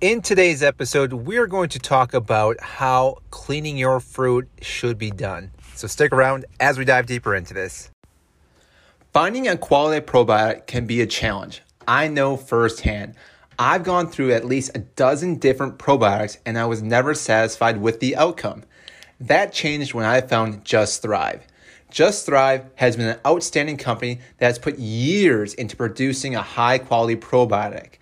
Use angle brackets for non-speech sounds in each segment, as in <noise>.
In today's episode, we're going to talk about how cleaning your fruit should be done. So stick around as we dive deeper into this. Finding a quality probiotic can be a challenge. I know firsthand. I've gone through at least a dozen different probiotics and I was never satisfied with the outcome. That changed when I found Just Thrive. Just Thrive has been an outstanding company that has put years into producing a high quality probiotic.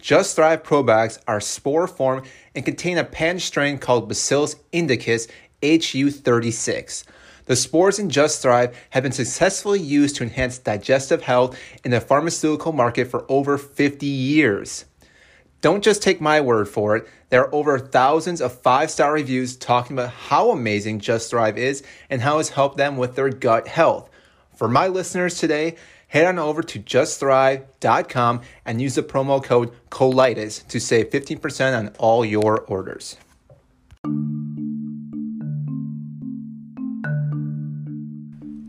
Just Thrive probiotics are spore form and contain a patent strain called Bacillus indicus HU36. The spores in Just Thrive have been successfully used to enhance digestive health in the pharmaceutical market for over 50 years. Don't just take my word for it. There are over thousands of five star reviews talking about how amazing Just Thrive is and how it's helped them with their gut health. For my listeners today, head on over to justthrive.com and use the promo code COLITIS to save 15% on all your orders.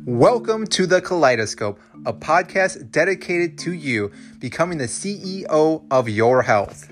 Welcome to the Kaleidoscope, a podcast dedicated to you becoming the CEO of your health.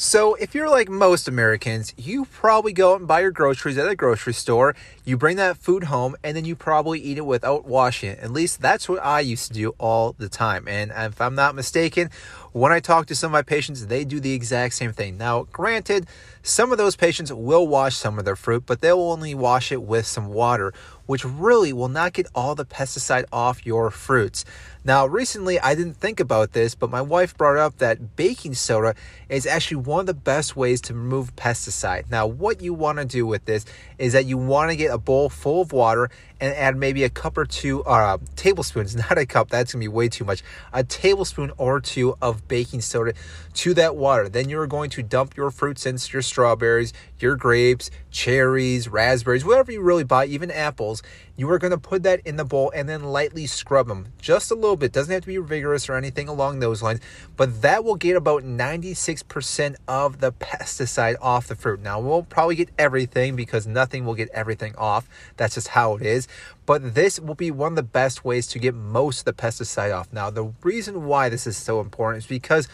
So, if you're like most Americans, you probably go out and buy your groceries at a grocery store. You bring that food home and then you probably eat it without washing it. At least that's what I used to do all the time. And if I'm not mistaken, when I talk to some of my patients, they do the exact same thing. Now, granted, some of those patients will wash some of their fruit, but they'll only wash it with some water, which really will not get all the pesticide off your fruits. Now, recently I didn't think about this, but my wife brought up that baking soda is actually one of the best ways to remove pesticide. Now, what you want to do with this is that you want to get a bowl full of water and add maybe a cup or two, or uh, tablespoons, <laughs> not a cup, that's gonna be way too much, a tablespoon or two of baking soda to that water. Then you're going to dump your fruits into your strawberries, your grapes, cherries, raspberries, whatever you really buy, even apples. You are going to put that in the bowl and then lightly scrub them just a little bit. Doesn't have to be vigorous or anything along those lines, but that will get about 96% of the pesticide off the fruit. Now, we'll probably get everything because nothing will get everything off. That's just how it is. But this will be one of the best ways to get most of the pesticide off. Now, the reason why this is so important is because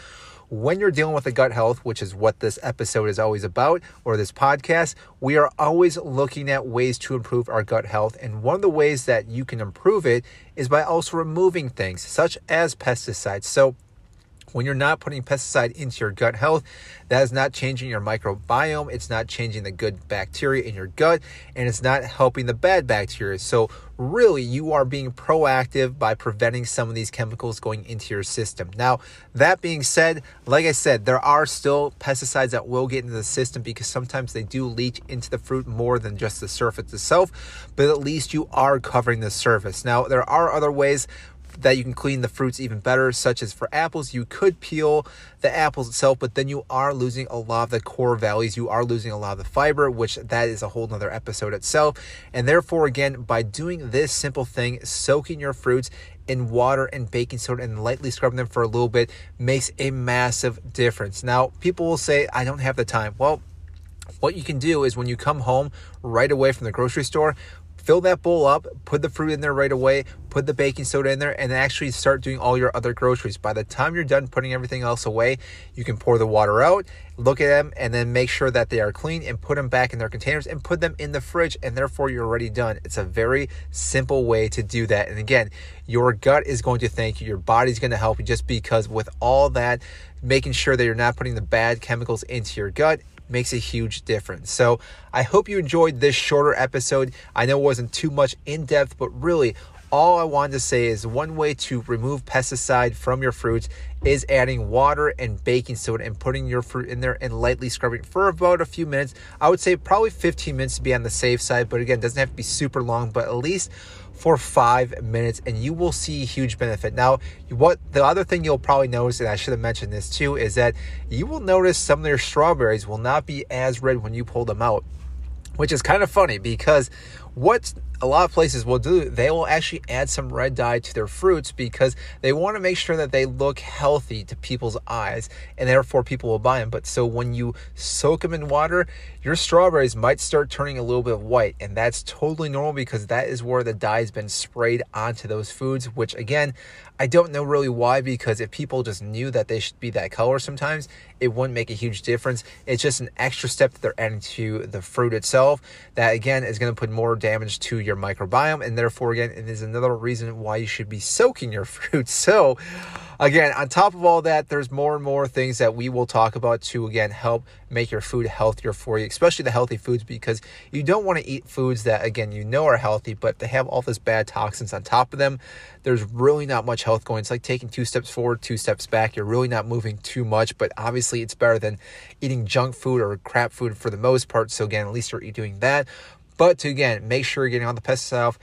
when you're dealing with the gut health, which is what this episode is always about, or this podcast, we are always looking at ways to improve our gut health. And one of the ways that you can improve it is by also removing things such as pesticides. So, when you're not putting pesticide into your gut health, that is not changing your microbiome. It's not changing the good bacteria in your gut, and it's not helping the bad bacteria. So, really, you are being proactive by preventing some of these chemicals going into your system. Now, that being said, like I said, there are still pesticides that will get into the system because sometimes they do leach into the fruit more than just the surface itself, but at least you are covering the surface. Now, there are other ways that you can clean the fruits even better, such as for apples, you could peel the apples itself, but then you are losing a lot of the core values. You are losing a lot of the fiber, which that is a whole nother episode itself. And therefore, again, by doing this simple thing, soaking your fruits in water and baking soda and lightly scrubbing them for a little bit makes a massive difference. Now, people will say, I don't have the time. Well, what you can do is when you come home right away from the grocery store, fill that bowl up, put the fruit in there right away, put the baking soda in there, and actually start doing all your other groceries. By the time you're done putting everything else away, you can pour the water out, look at them, and then make sure that they are clean and put them back in their containers and put them in the fridge, and therefore you're already done. It's a very simple way to do that. And again, your gut is going to thank you, your body's going to help you just because with all that, making sure that you're not putting the bad chemicals into your gut makes a huge difference. So I hope you enjoyed this shorter episode. I know it wasn't too much in depth, but really, all I wanted to say is one way to remove pesticide from your fruits is adding water and baking soda and putting your fruit in there and lightly scrubbing for about a few minutes. I would say probably 15 minutes to be on the safe side, but again, doesn't have to be super long, but at least for five minutes and you will see huge benefit. Now, what the other thing you'll probably notice, and I should have mentioned this too, is that you will notice some of your strawberries will not be as red when you pull them out which is kind of funny because what a lot of places will do, they will actually add some red dye to their fruits because they want to make sure that they look healthy to people's eyes and therefore people will buy them. But so when you soak them in water, your strawberries might start turning a little bit white, and that's totally normal because that is where the dye has been sprayed onto those foods, which again, I don't know really why because if people just knew that they should be that color sometimes, it wouldn't make a huge difference. It's just an extra step that they're adding to the fruit itself that again is going to put more damage to your microbiome and therefore again it is another reason why you should be soaking your <laughs> fruit. So again, on top of all that, there's more and more things that we will talk about to again help make your food healthier for you, especially the healthy foods, because you don't want to eat foods that again you know are healthy, but they have all this bad toxins on top of them. There's really not much health going. It's like taking two steps forward, two steps back. You're really not moving too much, but obviously it's better than eating junk food or crap food for the most part. So again, at least you're doing that. But to again make sure you're getting all the pesticide off,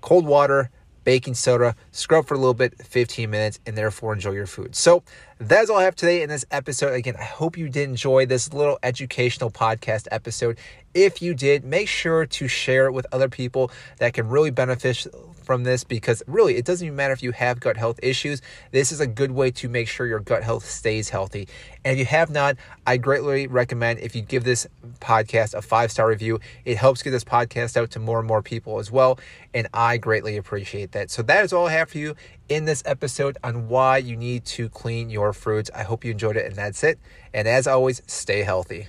cold water baking soda, scrub for a little bit, 15 minutes, and therefore enjoy your food. So that's all I have today in this episode. Again, I hope you did enjoy this little educational podcast episode. If you did, make sure to share it with other people that can really benefit from this because really it doesn't even matter if you have gut health issues. This is a good way to make sure your gut health stays healthy. And if you have not, I greatly recommend if you give this podcast a five star review. It helps get this podcast out to more and more people as well. And I greatly appreciate that. So that is all I have for you in this episode on why you need to clean your fruits. I hope you enjoyed it, and that's it. And as always, stay healthy.